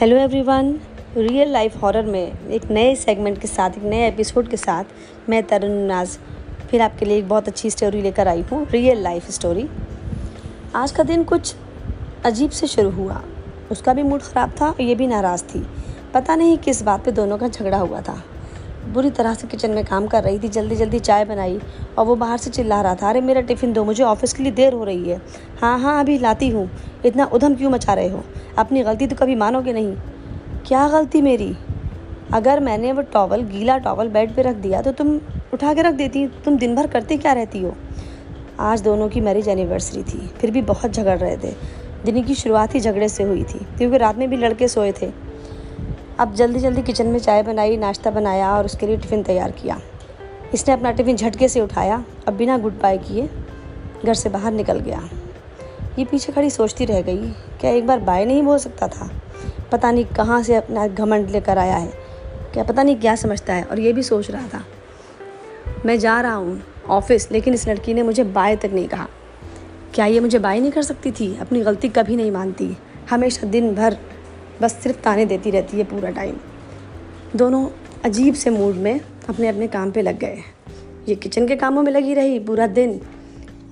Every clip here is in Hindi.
Hello everyone, real life horror में एक नए सेगमेंट के साथ, एक नए एपिसोड के साथ मैं तरुण नाज फिर आपके लिए एक बहुत अच्छी स्टोरी लेकर आई हूँ, रियल लाइफ स्टोरी आज का दिन कुछ अजीब से शुरू हुआ। उसका भी मूड ख़राब था और ये भी नाराज़ थी। पता नहीं किस बात पे दोनों का झगड़ा हुआ था। बुरी तरह से किचन में काम कर रही थी, जल्दी जल्दी चाय बनाई और वो बाहर से चिल्ला रहा था, अरे, मेरा टिफ़िन दो, मुझे ऑफ़िस के लिए देर हो रही है। हाँ हाँ अभी लाती हूँ। इतना उधम क्यों मचा रहे हो? अपनी गलती तो कभी मानोगे नहीं। क्या गलती मेरी? अगर मैंने वो टॉवल, गीला टॉवल बेड पे रख दिया तो तुम उठा के रख देती, तुम दिन भर करती क्या रहती हो? आज दोनों की मैरिज एनिवर्सरी थी, फिर भी बहुत झगड़ रहे थे। दिन की शुरुआत ही झगड़े से हुई थी, क्योंकि रात में भी लड़के सोए थे। अब जल्दी जल्दी किचन में चाय बनाई, नाश्ता बनाया और उसके लिए टिफ़िन तैयार किया। इसने अपना टिफ़िन झटके से उठाया, अब बिना गुड बाय किए घर से बाहर निकल गया। ये पीछे खड़ी सोचती रह गई, क्या एक बार बाय नहीं बोल सकता था? पता नहीं कहाँ से अपना घमंड लेकर आया है। क्या पता नहीं क्या समझता है और ये भी सोच रहा था। मैं जा रहा हूँ ऑफ़िस, लेकिन इस लड़की ने मुझे बाय तक नहीं कहा। क्या ये मुझे बाय नहीं कर सकती थी? अपनी गलती कभी नहीं मानती। हमेशा दिन भर बस सिर्फ़ ताने देती रहती है पूरा टाइम दोनों अजीब से मूड में अपने अपने काम पे लग गए। ये किचन के कामों में लगी रही पूरा दिन,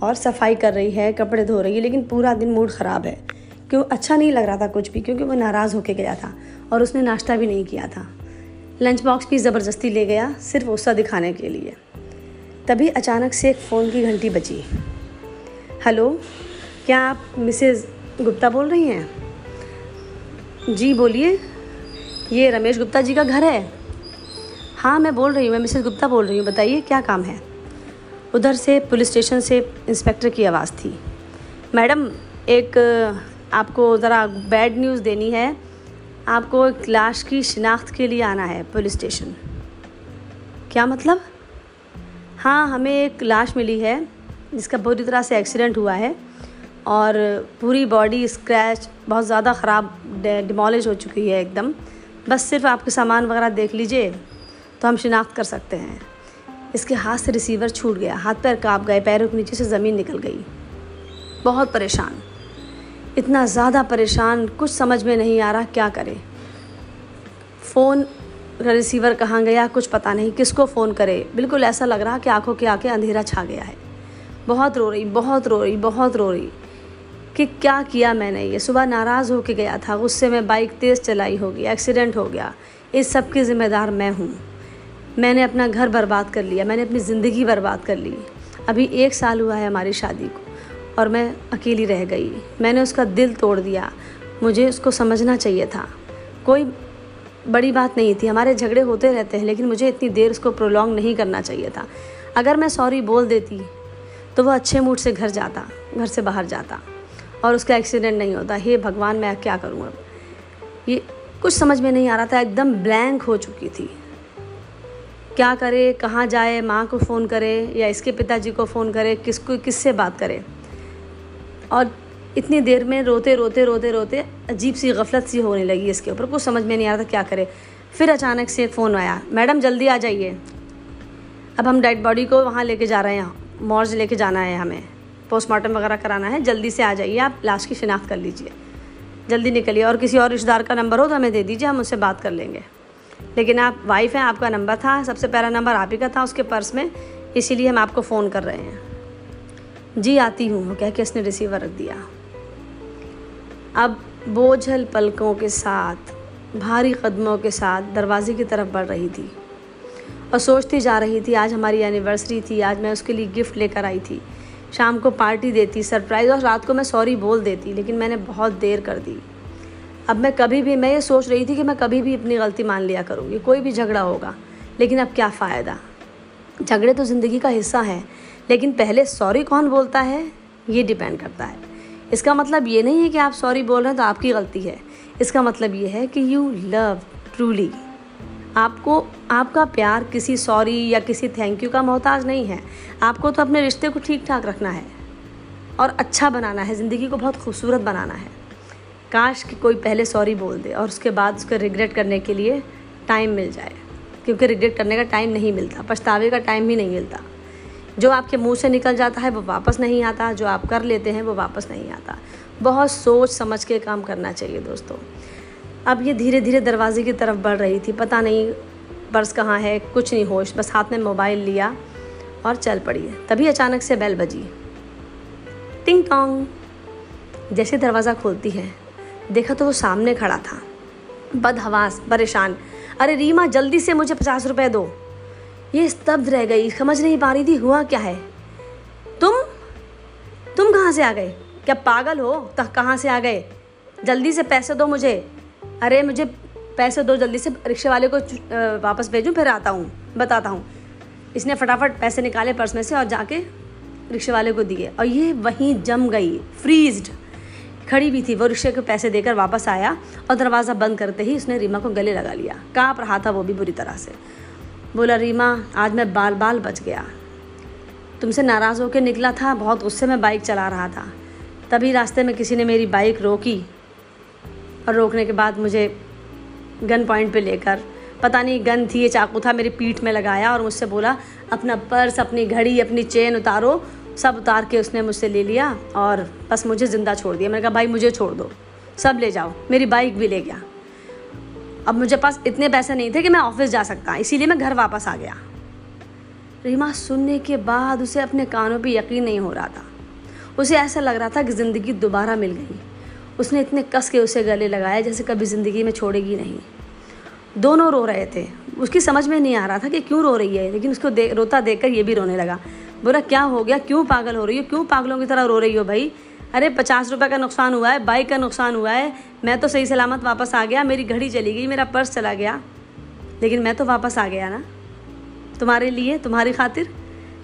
और सफ़ाई कर रही है, कपड़े धो रही है, लेकिन पूरा दिन मूड ख़राब है। क्यों? अच्छा नहीं लग रहा था कुछ भी, क्योंकि वो नाराज़ होके गया था, और उसने नाश्ता भी नहीं किया था। लंच बॉक्स भी ज़बरदस्ती ले गया, सिर्फ़ गुस्सा दिखाने के लिए। तभी अचानक से एक फ़ोन की घंटी बची हेलो क्या आप मिसेज़ गुप्ता बोल रही हैं? जी, बोलिए। ये रमेश गुप्ता जी का घर है? हाँ मैं बोल रही हूँ, मैं मिसेस गुप्ता बोल रही हूँ। बताइए, क्या काम है? उधर से, पुलिस स्टेशन से इंस्पेक्टर की आवाज़ थी। मैडम, एक, आपको ज़रा बैड न्यूज़ देनी है। आपको एक लाश की शिनाख्त के लिए आना है पुलिस स्टेशन। क्या मतलब? हाँ हमें एक लाश मिली है, जिसका बुरी तरह से एक्सीडेंट हुआ है। और पूरी बॉडी स्क्रैच बहुत ज़्यादा ख़राब डिमोलिश हो चुकी है एकदम। बस सिर्फ़ आपके सामान वगैरह देख लीजिए तो हम शिनाख्त कर सकते हैं। इसके हाथ से रिसीवर छूट गया। हाथ पैर काँप गए, पैरों के नीचे से ज़मीन निकल गई। बहुत परेशान। इतना ज़्यादा परेशान, कुछ समझ में नहीं आ रहा क्या करे। फ़ोन रिसीवर कहाँ गया, कुछ पता नहीं। किसको फ़ोन करे? बिल्कुल ऐसा लग रहा कि आँखों के आके अंधेरा छा गया है। बहुत रो रही, बहुत रो रही, बहुत रो रही। कि क्या किया मैंने ये? सुबह नाराज़ होके गया था, गुस्से में बाइक तेज़ चलाई होगी, एक्सीडेंट हो गया। इस सब की ज़िम्मेदार मैं हूँ। मैंने अपना घर बर्बाद कर लिया, मैंने अपनी ज़िंदगी बर्बाद कर ली। अभी एक साल हुआ है हमारी शादी को, और मैं अकेली रह गई। मैंने उसका दिल तोड़ दिया। मुझे उसको समझना चाहिए था। कोई बड़ी बात नहीं थी। हमारे झगड़े होते रहते हैं, लेकिन मुझे इतनी देर उसको प्रोलॉन्ग नहीं करना चाहिए था। अगर मैं सॉरी बोल देती तो वह अच्छे मूड से घर जाता, घर से बाहर जाता। और उसका एक्सीडेंट नहीं होता। हे भगवान, मैं क्या करूँ अब? ये कुछ समझ में नहीं आ रहा था, एकदम ब्लैंक हो चुकी थी। क्या करे, कहाँ जाए, माँ को फ़ोन करे या इसके पिताजी को फ़ोन करे, किसको, किससे बात करे? और इतनी देर में रोते रोते रोते रोते अजीब सी गफलत सी होने लगी इसके ऊपर। कुछ समझ में नहीं आ रहा था क्या करे। फिर अचानक से फ़ोन आया। मैडम, जल्दी आ जाइए। अब हम डेड बॉडी को वहाँ लेके जा रहे हैं। मॉर्ज लेके जाना है हमें। पोस्टमार्टम वगैरह कराना है, जल्दी से आ जाइए, आप लाश की शिनाख्त कर लीजिए। जल्दी निकलिए और किसी और रिश्तेदार का नंबर हो तो हमें दे दीजिए, हम उससे बात कर लेंगे। लेकिन आप वाइफ हैं, आपका नंबर था, सबसे पहला नंबर आप ही का था उसके पर्स में, इसीलिए हम आपको फ़ोन कर रहे हैं। जी, आती हूँ कह के उसने रिसीवर रख दिया। अब बोझल पलकों के साथ, भारी कदमों के साथ दरवाजे की तरफ़ बढ़ रही थी। और सोचती जा रही थी, आज हमारी एनिवर्सरी थी, आज मैं उसके लिए गिफ्ट लेकर आई थी। शाम को पार्टी देती, सरप्राइज़, और रात को मैं सॉरी बोल देती, लेकिन मैंने बहुत देर कर दी। अब मैं कभी भी, मैं ये सोच रही थी कि मैं कभी भी अपनी गलती मान लिया करूँगी, कोई भी झगड़ा होगा, लेकिन अब क्या फ़ायदा? झगड़े तो ज़िंदगी का हिस्सा है, लेकिन पहले सॉरी कौन बोलता है? ये डिपेंड करता है। इसका मतलब ये नहीं है कि आप सॉरी बोल रहे हैं तो आपकी गलती है। इसका मतलब ये है कि यू लव ट्रूली आपको, आपका प्यार किसी सॉरी या किसी थैंक यू का मोहताज नहीं है। आपको तो अपने रिश्ते को ठीक ठाक रखना है और अच्छा बनाना है, ज़िंदगी को बहुत खूबसूरत बनाना है। काश कि कोई पहले सॉरी बोल दे और उसके बाद उसको रिग्रेट करने के लिए टाइम मिल जाए, क्योंकि रिग्रेट करने का टाइम नहीं मिलता, पछतावे का टाइम भी नहीं मिलता। जो आपके मुँह से निकल जाता है, वो वापस नहीं आता, जो आप कर लेते हैं, वो वापस नहीं आता। बहुत सोच समझ के काम करना चाहिए दोस्तों। अब ये धीरे धीरे दरवाजे की तरफ़ बढ़ रही थी। पता नहीं पर्स कहाँ है, कुछ नहीं होश, बस हाथ में मोबाइल लिया और चल पड़ी तभी अचानक से बैल बजी। टिंग टोंग। जैसे दरवाज़ा खोलती है। देखा तो वो सामने खड़ा था। बदहवास, परेशान। अरे रीमा, जल्दी से मुझे पचास रुपए दो। ये स्तब्ध रह गई। समझ नहीं पा रही थी हुआ क्या है। तुम? तुम कहाँ से आ गए? क्या पागल हो? तो कहाँ से आ गए? जल्दी से पैसे दो मुझे। अरे मुझे पैसे दो जल्दी से, रिक्शे वाले को वापस भेजूँ, फिर आता हूँ, बताता हूँ। इसने फटाफट पैसे निकाले पर्स में से और जाके रिक्शे वाले को दिए। और ये वहीं जम गई फ्रीज्ड खड़ी भी थी, वो रिक्शे को पैसे देकर वापस आया और दरवाज़ा बंद करते ही उसने रीमा को गले लगा लिया। काँप रहा था वो भी बुरी तरह से। बोला, रीमा, आज मैं बाल बाल बच गया। तुमसे नाराज़ होकर निकला था, बहुत गुस्से में बाइक चला रहा था। तभी रास्ते में किसी ने मेरी बाइक रोकी और रोकने के बाद मुझे गन पॉइंट पे लेकर, पता नहीं गन थी ये चाकू था, मेरी पीठ में लगाया और मुझसे बोला, अपना पर्स, अपनी घड़ी, अपनी चेन उतारो। सब उतार के उसने मुझसे ले लिया और बस मुझे ज़िंदा छोड़ दिया। मैंने कहा, भाई, मुझे छोड़ दो, सब ले जाओ, मेरी बाइक भी ले गया। अब मुझे पास इतने पैसे नहीं थे कि मैं ऑफ़िस जा सकता, इसीलिए मैं घर वापस आ गया। रीमा, सुनने के बाद उसे अपने कानों पर यकीन नहीं हो रहा था। उसे ऐसा लग रहा था कि ज़िंदगी दोबारा मिल गई। उसने इतने कस के उसे गले लगाया जैसे कभी ज़िंदगी में छोड़ेगी नहीं। दोनों रो रहे थे। उसकी समझ में नहीं आ रहा था कि क्यों रो रही है लेकिन उसको दे, रोता देख कर ये भी रोने लगा। बोला क्या हो गया? क्यों पागल हो रही हो? क्यों पागलों की तरह रो रही हो भाई? अरे पचास रुपये का नुकसान हुआ है बाइक का नुकसान हुआ है। मैं तो सही सलामत वापस आ गया मेरी घड़ी चली गई मेरा पर्स चला गया। लेकिन मैं तो वापस आ गया ना। तुम्हारे लिए तुम्हारी खातिर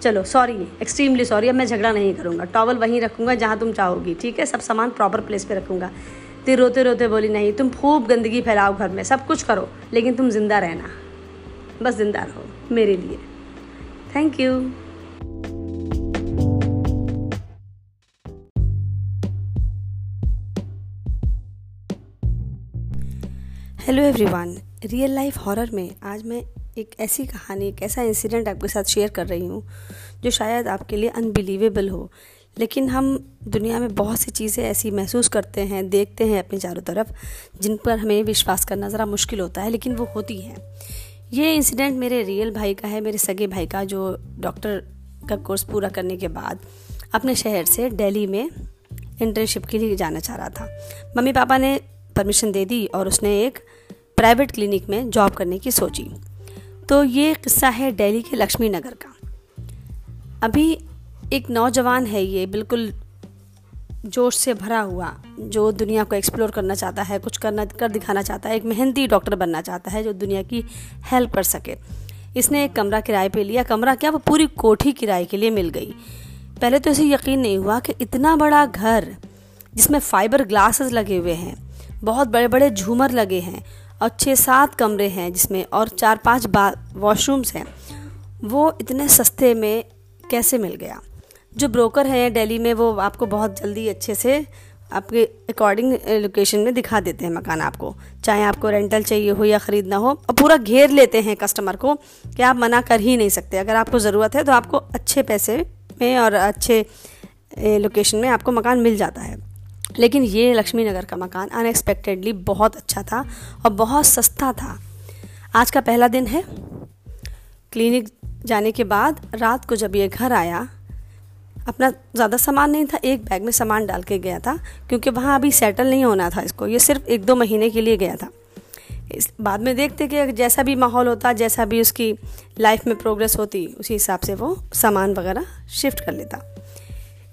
चलो सॉरी एक्सट्रीमली सॉरी अब मैं झगड़ा नहीं करूँगा। टॉवल वहीं रखूँगा जहाँ तुम चाहोगी, ठीक है? सब सामान प्रॉपर प्लेस पे रखूँगा। फिर रोते रोते बोली, नहीं, तुम खूब गंदगी फैलाओ घर में, सब कुछ करो, लेकिन तुम ज़िंदा रहना। बस ज़िंदा रहो, मेरे लिए। Thank you hello everyone real life horror में आज मैं एक ऐसी कहानी, एक ऐसा इंसिडेंट आपके साथ शेयर कर रही हूँ, जो शायद आपके लिए अनबिलीवेबल हो। लेकिन हम दुनिया में बहुत सी चीज़ें ऐसी महसूस करते हैं, देखते हैं अपने चारों तरफ़, जिन पर हमें विश्वास करना ज़रा मुश्किल होता है, लेकिन वो होती हैं। ये इंसिडेंट मेरे रियल भाई का है, मेरे सगे भाई का, जो डॉक्टर का कोर्स पूरा करने के बाद अपने शहर से दिल्ली में इंटर्नशिप के लिए जाना चाह रहा था। मम्मी पापा ने परमिशन दे दी और उसने एक प्राइवेट क्लिनिक में जॉब करने की सोची। तो ये किस्सा है दिल्ली के लक्ष्मी नगर का। अभी एक नौजवान है ये, बिल्कुल जोश से भरा हुआ, जो दुनिया को एक्सप्लोर करना चाहता है, कुछ करना, कर दिखाना चाहता है, एक मेहनती डॉक्टर बनना चाहता है, जो दुनिया की हेल्प कर सके। इसने एक कमरा किराए पे लिया, कमरा क्या, वो पूरी कोठी किराए के लिए मिल गई। पहले तो इसे यकीन नहीं हुआ कि इतना बड़ा घर, जिसमें फाइबर ग्लासेस लगे हुए हैं, बहुत बड़े बड़े झूमर लगे हैं और छः सात कमरे हैं जिसमें और चार पाँच वॉशरूम्स हैं, वो इतने सस्ते में कैसे मिल गया? जो ब्रोकर हैं दिल्ली में, वो आपको बहुत जल्दी अच्छे से आपके अकॉर्डिंग लोकेशन में दिखा देते हैं मकान आपको। चाहे आपको रेंटल चाहिए हो या ख़रीदना हो, और पूरा घेर लेते हैं कस्टमर को कि आप मना कर ही नहीं सकते। अगर आपको ज़रूरत है तो आपको अच्छे पैसे में और अच्छे लोकेशन में आपको मकान मिल जाता है। लेकिन ये लक्ष्मी नगर का मकान अनएक्सपेक्टेडली बहुत अच्छा था और बहुत सस्ता था। आज का पहला दिन है। क्लिनिक जाने के बाद रात को जब ये घर आया, अपना ज़्यादा सामान नहीं था, एक बैग में सामान डाल के गया था, क्योंकि वहाँ अभी सेटल नहीं होना था इसको। ये सिर्फ़ एक दो महीने के लिए गया था। इस बाद में देखते कि जैसा भी माहौल होता, जैसा भी उसकी लाइफ में प्रोग्रेस होती, उसी हिसाब से वो सामान वगैरह शिफ्ट कर लेता।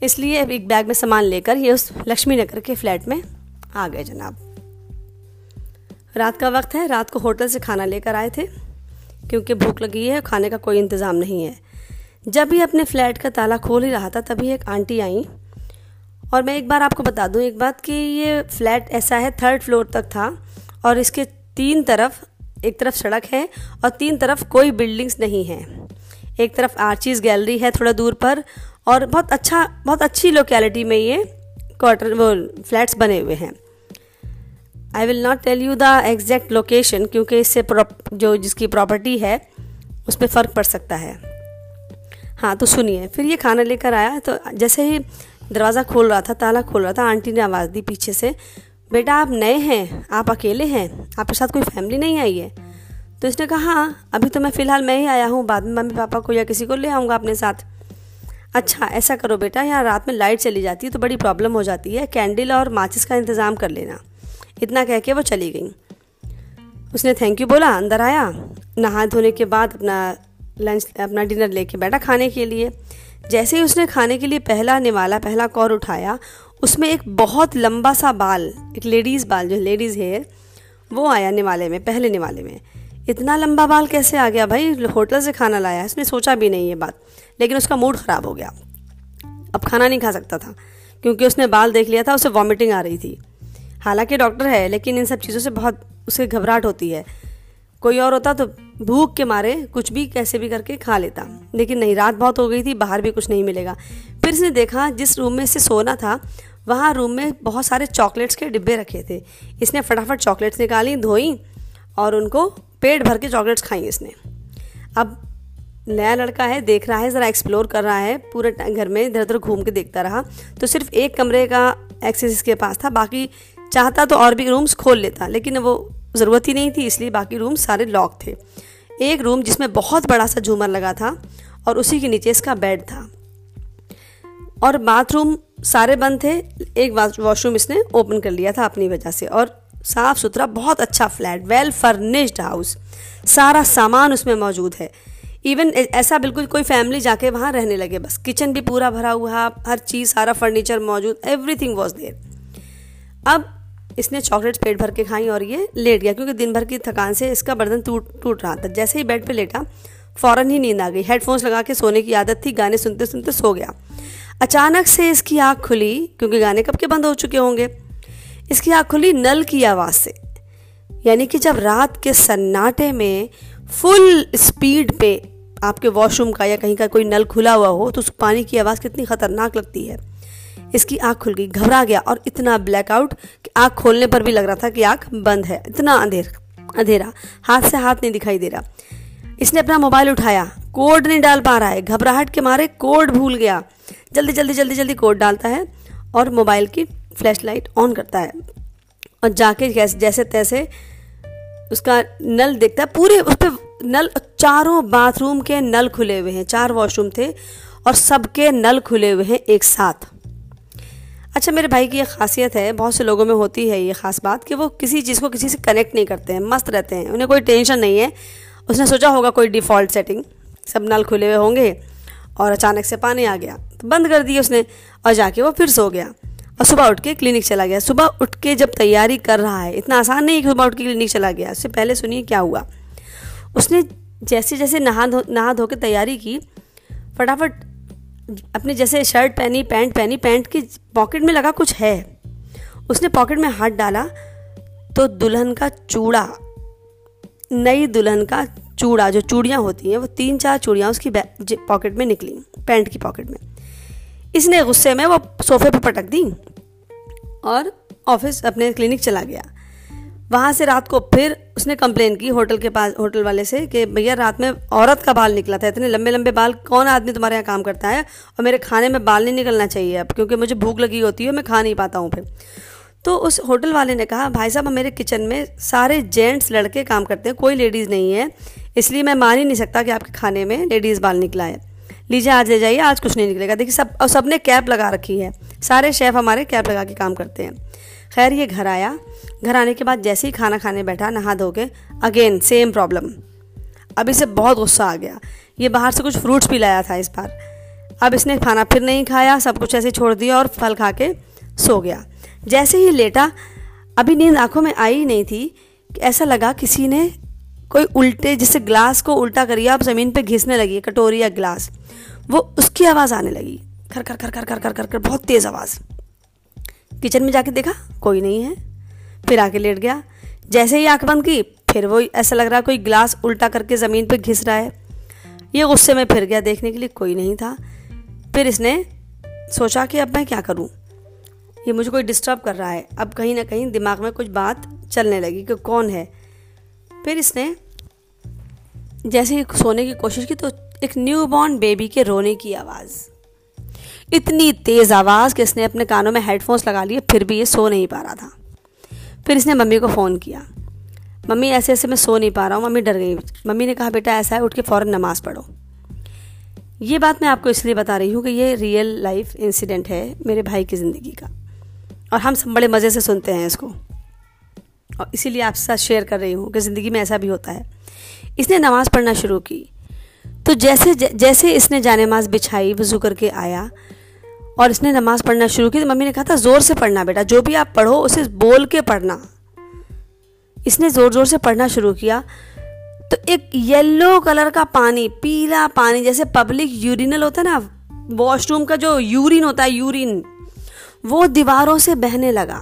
इसलिए एक बैग में सामान लेकर ये उस लक्ष्मी नगर के फ्लैट में आ गए जनाब। रात का वक्त है, रात को होटल से खाना लेकर आए थे, क्योंकि भूख लगी है खाने का कोई इंतज़ाम नहीं है। जब भी अपने फ्लैट का ताला खोल ही रहा था, तभी एक आंटी आई। और मैं एक बार आपको बता दूँ, एक बात कि ये फ्लैट ऐसा है, थर्ड फ्लोर तक था, और इसके तीन तरफ़, एक तरफ़ सड़क है और तीन तरफ़ कोई बिल्डिंग्स नहीं है। एक तरफ़ आर्चीज गैलरी है थोड़ा दूर पर और बहुत अच्छा बहुत अच्छी लोकेलिटी में ये क्वार्टर वो फ्लैट्स बने हुए हैं। I will not tell you the exact location क्योंकि इससे जो जिसकी प्रॉपर्टी है उस पर फ़र्क पड़ सकता है। हाँ तो सुनिए, फिर ये खाना लेकर आया तो जैसे ही दरवाज़ा खोल रहा था, ताला खोल रहा था, आंटी ने आवाज़ दी पीछे से, बेटा, आप नए हैं? आप अकेले हैं? आपके साथ कोई फैमिली नहीं आई है? तो इसने कहा हाँ अभी तो मैं फ़िलहाल मैं ही आया हूँ, बाद में मम्मी पापा को या किसी को ले आऊँगा अपने साथ। अच्छा ऐसा करो बेटा, यहाँ रात में लाइट चली जाती है तो बड़ी प्रॉब्लम हो जाती है। कैंडल और माचिस का इंतज़ाम कर लेना। इतना कह के वो चली गई। उसने थैंक यू बोला, अंदर आया। नहा धोने के बाद अपना लंच अपना डिनर लेके बैठा खाने के लिए। जैसे ही उसने खाने के लिए पहला निवाला, पहला कौर उठाया, उसमें एक बहुत लंबा सा बाल, एक लेडीज़ बाल, जो लेडीज़ हेयर वो आया निवाले में, पहले निवाले में। इतना लंबा बाल कैसे आ गया भाई? होटल से खाना लाया इसने सोचा भी नहीं ये बात। लेकिन उसका मूड ख़राब हो गया। अब खाना नहीं खा सकता था, क्योंकि उसने बाल देख लिया था, उसे वॉमिटिंग आ रही थी। हालाँकि डॉक्टर है, लेकिन इन सब चीज़ों से बहुत उसे घबराहट होती है। कोई और होता तो भूख के मारे कुछ भी कैसे भी करके खा लेता। लेकिन नहीं, रात बहुत हो गई थी, बाहर भी कुछ नहीं मिलेगा। फिर इसने देखा, जिस रूम में इसे सोना था, वहाँ रूम में बहुत सारे चॉकलेट्स के डिब्बे रखे थे। इसने फटाफट चॉकलेट्स निकाली, धोई और उनको पेट भर के चॉकलेट्स खाई इसने। अब नया लड़का है, देख रहा है, ज़रा एक्सप्लोर कर रहा है, पूरे घर में इधर उधर घूम के देखता रहा। तो सिर्फ़ एक कमरे का एक्सेस इसके पास था, बाकी चाहता तो और भी रूम्स खोल लेता, लेकिन वो ज़रूरत ही नहीं थी, इसलिए बाकी रूम सारे लॉक थे। एक रूम जिसमें बहुत बड़ा सा झूमर लगा था और उसी के नीचे इसका बेड था। और बाथरूम सारे बंद थे, एक वॉशरूम इसने ओपन कर लिया था अपनी वजह से, और साफ़ सुथरा बहुत अच्छा फ्लैट वेल फर्निश्ड हाउस सारा सामान उसमें मौजूद है। इवन ऐसा बिल्कुल कोई फैमिली जाके वहाँ रहने लगे, बस किचन भी पूरा भरा हुआ, हर चीज़, सारा फर्नीचर मौजूद एवरीथिंग वॉज़ देयर अब इसने चॉकलेट्स पेट भर के खाई और ये लेट गया, क्योंकि दिन भर की थकान से इसका बर्तन टूट टूट रहा था। जैसे ही बेड पे लेटा, फ़ौरन ही नींद आ गई। हेडफोन्स लगा के सोने की आदत थी, गाने सुनते सुनते सो गया। अचानक से इसकी आँख खुली, क्योंकि गाने कब के बंद हो चुके होंगे? इसकी आँख खुली नल की आवाज़ से। यानी कि जब रात के सन्नाटे में फुल स्पीड पे आपके वॉशरूम का या कहीं का कोई नल खुला हुआ हो तो उस पानी की आवाज़ कितनी ख़तरनाक लगती है। इसकी आँख खुल गई, घबरा गया और इतना ब्लैकआउट कि आँख खोलने पर भी लग रहा था कि आँख बंद है। इतना अंधेर, अंधेरा, हाथ से हाथ नहीं दिखाई दे रहा। इसने अपना मोबाइल उठाया, कोड नहीं डाल पा रहा है। घबराहट के मारे कोड भूल गया। जल्दी जल्दी जल्दी जल्दी कोड डालता है और मोबाइल की फ्लैश लाइट ऑन करता है। और जाके जैसे तैसे उसका नल देखता है, पूरे उस पर नल, चारों बाथरूम के नल खुले हुए हैं, चार वॉशरूम थे और सबके नल खुले हुए हैं एक साथ। अच्छा मेरे भाई की ये खासियत है, बहुत से लोगों में होती है ये ख़ास बात कि वो किसी चीज़ को किसी से कनेक्ट नहीं करते हैं, मस्त रहते हैं, उन्हें कोई टेंशन नहीं है। उसने सोचा होगा कोई डिफ़ॉल्ट सेटिंग सब नल खुले हुए होंगे और अचानक से पानी आ गया। तो बंद कर दिए उसने और जाके वो फिर सो गया। और सुबह उठ के क्लिनिक चला गया। सुबह उठ के जब तैयारी कर रहा है, इतना आसान नहीं कि सुबह उठ के क्लिनिक चला गया। उससे पहले सुनिए क्या हुआ। उसने जैसे जैसे नहा धो नहा धो के तैयारी की, फटाफट अपने जैसे शर्ट पहनी, पैंट पहनी, पैंट की पॉकेट में लगा कुछ है। उसने पॉकेट में हाथ डाला तो दुल्हन का चूड़ा, नई दुल्हन का चूड़ा, जो चूड़ियाँ होती हैं, वो तीन चार चूड़ियाँ उसकी पॉकेट में निकली, पैंट की पॉकेट में। इसने गुस्से में वो सोफे पर पटक दी और ऑफ़िस अपने क्लिनिक चला गया। वहाँ से रात को फिर उसने कंप्लेन की होटल के पास, होटल वाले से कि, भैया, रात में औरत का बाल निकला था, इतने लंबे लंबे बाल, कौन आदमी तुम्हारे यहाँ काम करता है और मेरे खाने में बाल नहीं निकलना चाहिए अब, क्योंकि मुझे भूख लगी होती है, मैं खा नहीं पाता हूँ फिर। तो उस होटल वाले ने कहा, भाई साहब मेरे किचन में सारे जेंट्स लड़के काम करते हैं, कोई लेडीज़ नहीं है, इसलिए मैं मान ही नहीं सकता कि आपके खाने में लेडीज़ बाल निकला है। लीजिए, आज ले जाइए, आज कुछ नहीं निकलेगा। देखिए, सब, और सबने कैप लगा रखी है। सारे शेफ़ हमारे कैप लगा के काम करते हैं। खैर, ये घर आया। घर आने के बाद जैसे ही खाना खाने बैठा, नहा धो के अगेन सेम प्रॉब्लम अब इसे बहुत गुस्सा आ गया। ये बाहर से कुछ फ्रूट्स भी लाया था इस बार। अब इसने खाना फिर नहीं खाया, सब कुछ ऐसे छोड़ दिया और फल खा के सो गया। जैसे ही लेटा, अभी नींद आँखों में आई नहीं थी कि ऐसा लगा किसी ने कोई उल्टे, जिससे ग्लास को उल्टा करिए, आप ज़मीन पे घिसने लगी, कटोरी या ग्लास वो उसकी आवाज़ आने लगी। खर खर खर खर खर खर खर कर बहुत तेज़ आवाज़। किचन में जाके देखा, कोई नहीं है। फिर आके लेट गया। जैसे ही आँख बंद की, फिर वो ऐसा लग रहा कोई ग्लास उल्टा करके ज़मीन पर घिस रहा है। ये गुस्से में फिर गया देखने के लिए, कोई नहीं था। फिर इसने सोचा कि अब मैं क्या करूँ? ये मुझे कोई डिस्टर्ब कर रहा है। अब कहीं ना कहीं दिमाग में कुछ बात चलने लगी कि कौन है? फिर इसने जैसे ही सोने की कोशिश की तो एक न्यू बॉर्न बेबी के रोने की आवाज़। इतनी तेज़ आवाज़ कि इसने अपने कानों में हेडफोन्स लगा लिए, फिर भी ये सो नहीं पा रहा था। फिर इसने मम्मी को फ़ोन किया। मम्मी, ऐसे ऐसे मैं सो नहीं पा रहा हूँ, मम्मी डर गई। मम्मी ने कहा, बेटा, ऐसा है, उठ के फ़ौर नमाज़ पढ़ो। ये बात मैं आपको इसलिए बता रही हूँ कि ये रियल लाइफ इंसिडेंट है मेरे भाई की ज़िंदगी का। और हम सब बड़े मज़े से सुनते हैं इसको। और इसीलिए आपके साथ शेयर कर रही हूँ कि ज़िंदगी में ऐसा भी होता है। इसने नमाज़ पढ़ना शुरू की। तो जैसे जैसे इसने जानेमाज बिछाई, वज़ू करके आया और इसने नमाज़ पढ़ना शुरू की तो मम्मी ने कहा था, ज़ोर से पढ़ना बेटा, जो भी आप पढ़ो, उसे बोल के पढ़ना। इसने ज़ोर ज़ोर से पढ़ना शुरू किया। तो एक येलो कलर का पानी, पीला पानी, जैसे पब्लिक यूरिनल होता है ना वॉशरूम का जो यूरिन होता है यूरिन वो दीवारों से बहने लगा।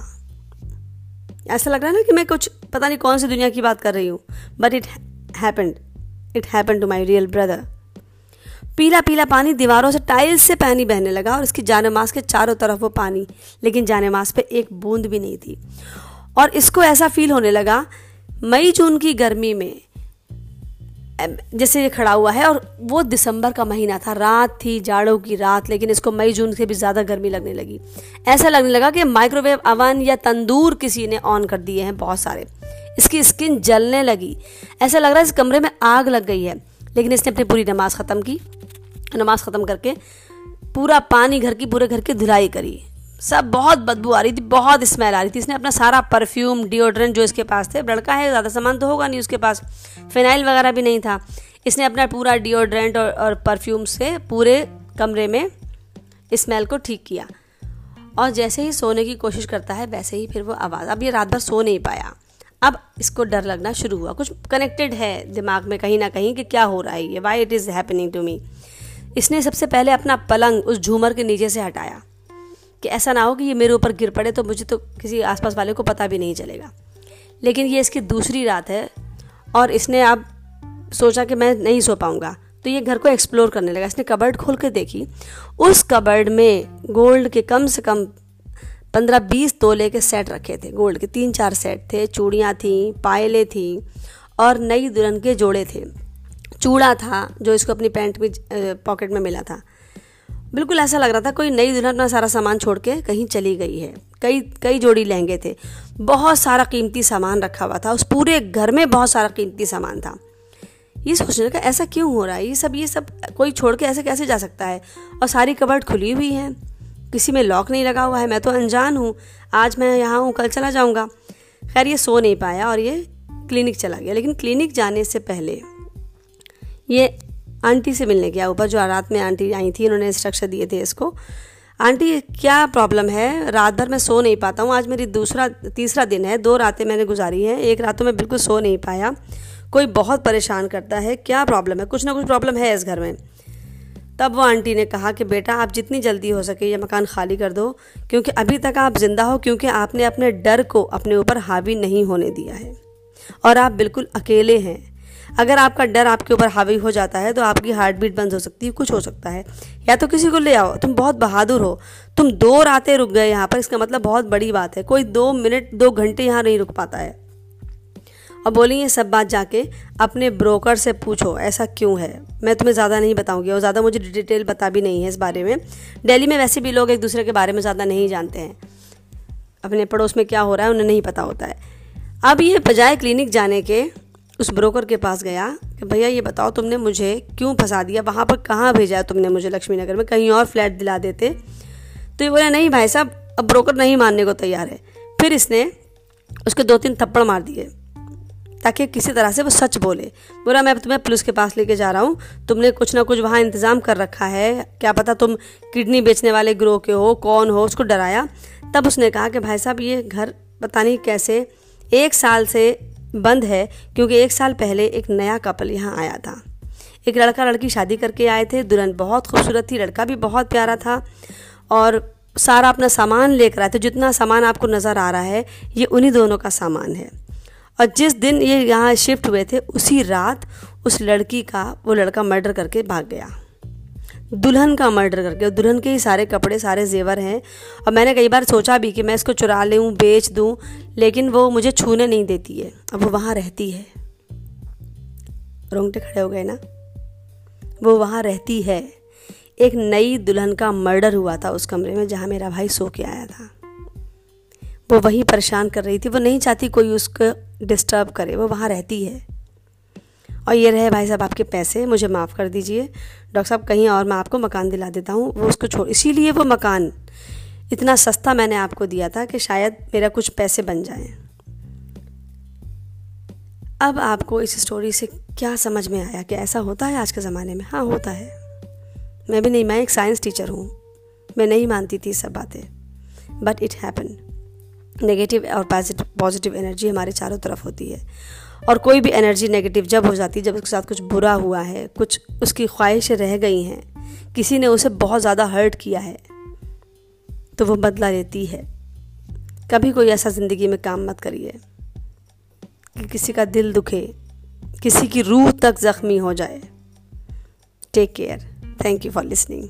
ऐसा लग रहा है ना कि मैं कुछ पता नहीं कौन सी दुनिया की बात कर रही हूँ but it happened it happen to my real brother पीला पीला पानी दीवारों से टाइल्स से पानी बहने लगा और इसकी जाने मास के चारों तरफ़ वो पानी, लेकिन जाने मास पे एक बूंद भी नहीं थी। और इसको ऐसा फील होने लगा, मई जून की गर्मी में जैसे ये खड़ा हुआ है और वो दिसंबर का महीना था। रात थी, जाड़ों की रात, लेकिन इसको मई, जून से भी ज़्यादा गर्मी लगने लगी। ऐसा लगने लगा कि माइक्रोवेव अवन या तंदूर किसी ने ऑन कर दिए हैं बहुत सारे। इसकी स्किन जलने लगी। ऐसा लग रहा है इस कमरे में आग लग गई है। लेकिन इसने अपनी पूरी नमाज़ ख़त्म की। नमाज़ ख़त्म करके पूरा पानी घर की, पूरे घर की धुलाई करी। सब बहुत बदबू आ रही थी बहुत स्मेल आ रही थी। इसने अपना सारा परफ्यूम डिओड्रेंट जो इसके पास थे लड़का है ज़्यादा सामान तो होगा नहीं उसके पास फिनाइल वगैरह भी नहीं था। इसने अपना पूरा डिओड्रेंट और, और परफ्यूम से पूरे कमरे में स्मेल को ठीक किया। और जैसे ही सोने की कोशिश करता है वैसे ही फिर वो आवाज़ अब ये रात भर सो नहीं पाया। अब इसको डर लगना शुरू हुआ। कुछ कनेक्टेड है दिमाग में कहीं ना कहीं कि क्या हो रहा है ये why it is happening to me इसने सबसे पहले अपना पलंग उस झूमर के नीचे से हटाया। कि ऐसा ना हो कि ये मेरे ऊपर गिर पड़े तो मुझे तो किसी आसपास वाले को पता भी नहीं चलेगा। लेकिन ये इसकी दूसरी रात है और इसने अब सोचा कि मैं नहीं सो पाऊँगा। तो ये घर को एक्सप्लोर करने लगा। इसने कबर्ड खोल के देखी। उस कबर्ड में गोल्ड के कम से कम पंद्रह बीस तोले के सेट रखे थे। गोल्ड के तीन चार सेट थे, चूड़ियाँ थीं, पायलें थीं और नई दुल्हन के जोड़े थे। चूड़ा था जो इसको अपनी पैंट में पॉकेट में मिला था। बिल्कुल ऐसा लग रहा था कोई नई दुल्हन अपना सारा सामान छोड़ के कहीं चली गई है। कई कई जोड़ी लहंगे थे। बहुत सारा कीमती सामान रखा हुआ था। उस पूरे घर में बहुत सारा कीमती सामान था। ये सोचने का ऐसा क्यों हो रहा है? ये सब ये सब कोई छोड़ के ऐसे कैसे जा सकता है? और सारी कबर्ड खुली हुई है। किसी में लॉक नहीं लगा हुआ है। मैं तो अनजान हूँ। आज मैं यहाँ हूँ, कल चला जाऊँगा। खैर, ये सो नहीं पाया और ये क्लिनिक चला गया। लेकिन क्लिनिक जाने से पहले ये आंटी से मिलने गया, ऊपर जो रात में आंटी आई थी, उन्होंने इंस्ट्रक्शन दिए थे इसको। आंटी, क्या प्रॉब्लम है? रात भर मैं सो नहीं पाता हूँ। आज मेरी दूसरा, तीसरा दिन है। दो रातें मैंने गुजारी हैं। एक रातों में बिल्कुल सो नहीं पाया। कोई बहुत परेशान करता है। क्या प्रॉब्लम है? कुछ ना कुछ प्रॉब्लम है इस घर में। तब वो आंटी ने कहा कि, बेटा, आप जितनी जल्दी हो सके ये मकान खाली कर दो, क्योंकि अभी तक आप ज़िंदा हो, क्योंकि आपने अपने डर को अपने ऊपर हावी नहीं होने दिया है। और आप बिल्कुल अकेले हैं। अगर आपका डर आपके ऊपर हावी हो जाता है तो आपकी हार्ट बीट बंद हो सकती है, कुछ हो सकता है। या तो किसी को ले आओ, तुम बहुत बहादुर हो, तुम दो रातें रुक गए यहाँ पर, इसका मतलब बहुत बड़ी बात है, कोई दो मिनट, दो घंटे यहाँ नहीं रुक पाता है। और बोली ये सब बात जाके अपने ब्रोकर से पूछो, ऐसा क्यों है? मैं तुम्हें ज़्यादा नहीं बताऊँगी, और ज़्यादा मुझे डिटेल पता भी नहीं है इस बारे में। दिल्ली में वैसे भी लोग एक दूसरे के बारे में ज़्यादा नहीं जानते हैं। अपने पड़ोस में क्या हो रहा है, उन्हें नहीं पता होता है। अब ये बजाय क्लिनिक जाने के उस ब्रोकर के पास गया कि भैया, ये बताओ तुमने मुझे क्यों फंसा दिया? वहाँ पर कहाँ भेजा तुमने मुझे लक्ष्मी नगर में? कहीं और फ्लैट दिला देते? तो ये बोला, नहीं भाई साहब, अब ब्रोकर नहीं मानने को तैयार है। फिर इसने उसके दो तीन थप्पड़ मार दिए, ताकि किसी तरह से वो सच बोले। बोला, मैं तुम्हें पुलिस के पास लेके जा रहा हूँ। तुमने कुछ ना कुछ वहाँ इंतज़ाम कर रखा है। क्या पता तुम किडनी बेचने वाले ग्रोह के हो, कौन हो? उसको डराया। तब उसने कहा कि, भाई साहब, ये घर पता नहीं कैसे एक साल से बंद है क्योंकि एक साल पहले एक नया कपल यहाँ आया था। एक लड़का लड़की शादी करके आए थे, दुल्हन बहुत खूबसूरत थी, लड़का भी बहुत प्यारा था और सारा अपना सामान लेकर आए थे। जितना सामान आपको नज़र आ रहा है, ये उन्हीं दोनों का सामान है। और जिस दिन ये यहाँ शिफ्ट हुए थे, उसी रात उस लड़की का, वो लड़का मर्डर करके भाग गया। दुल्हन का मर्डर करके दुल्हन के ही सारे कपड़े, सारे जेवर हैं। और मैंने कई बार सोचा भी कि मैं इसको चुरा लूँ, बेच दूँ, लेकिन वो मुझे छूने नहीं देती है। अब वो वहाँ रहती है। रोंगटे खड़े हो गए ना? वो वहाँ रहती है। एक नई दुल्हन का मर्डर हुआ था उस कमरे में, जहाँ मेरा भाई सो के आया था। वो वही परेशान कर रही थी। वो नहीं चाहती कोई उसको डिस्टर्ब करे, वो वहाँ रहती है। और ये रहे भाई साहब आपके पैसे, मुझे माफ़ कर दीजिए। डॉक्टर साहब, कहीं और मैं आपको मकान दिला देता हूँ, वो उसको छोड़ इसीलिए वो मकान इतना सस्ता मैंने आपको दिया था कि शायद मेरा कुछ पैसे बन जाए। अब आपको इस स्टोरी से क्या समझ में आया कि ऐसा होता है आज के ज़माने में? हाँ होता है। मैं भी नहीं, मैं एक साइंस टीचर हूँ। मैं नहीं मानती थी सब बातें। बट इट हैपन नेगेटिव और पॉजिटिव पॉजिटिव एनर्जी हमारे चारों तरफ़ होती है। और कोई भी एनर्जी नेगेटिव जब हो जाती है, जब उसके साथ कुछ बुरा हुआ है, कुछ उसकी ख्वाहिशें रह गई हैं, किसी ने उसे बहुत ज़्यादा हर्ट किया है तो वो बदला लेती है। कभी कोई ऐसा ज़िंदगी में काम मत करिए कि किसी का दिल दुखे, किसी की रूह तक ज़ख्मी हो जाए। Take care thank you for listening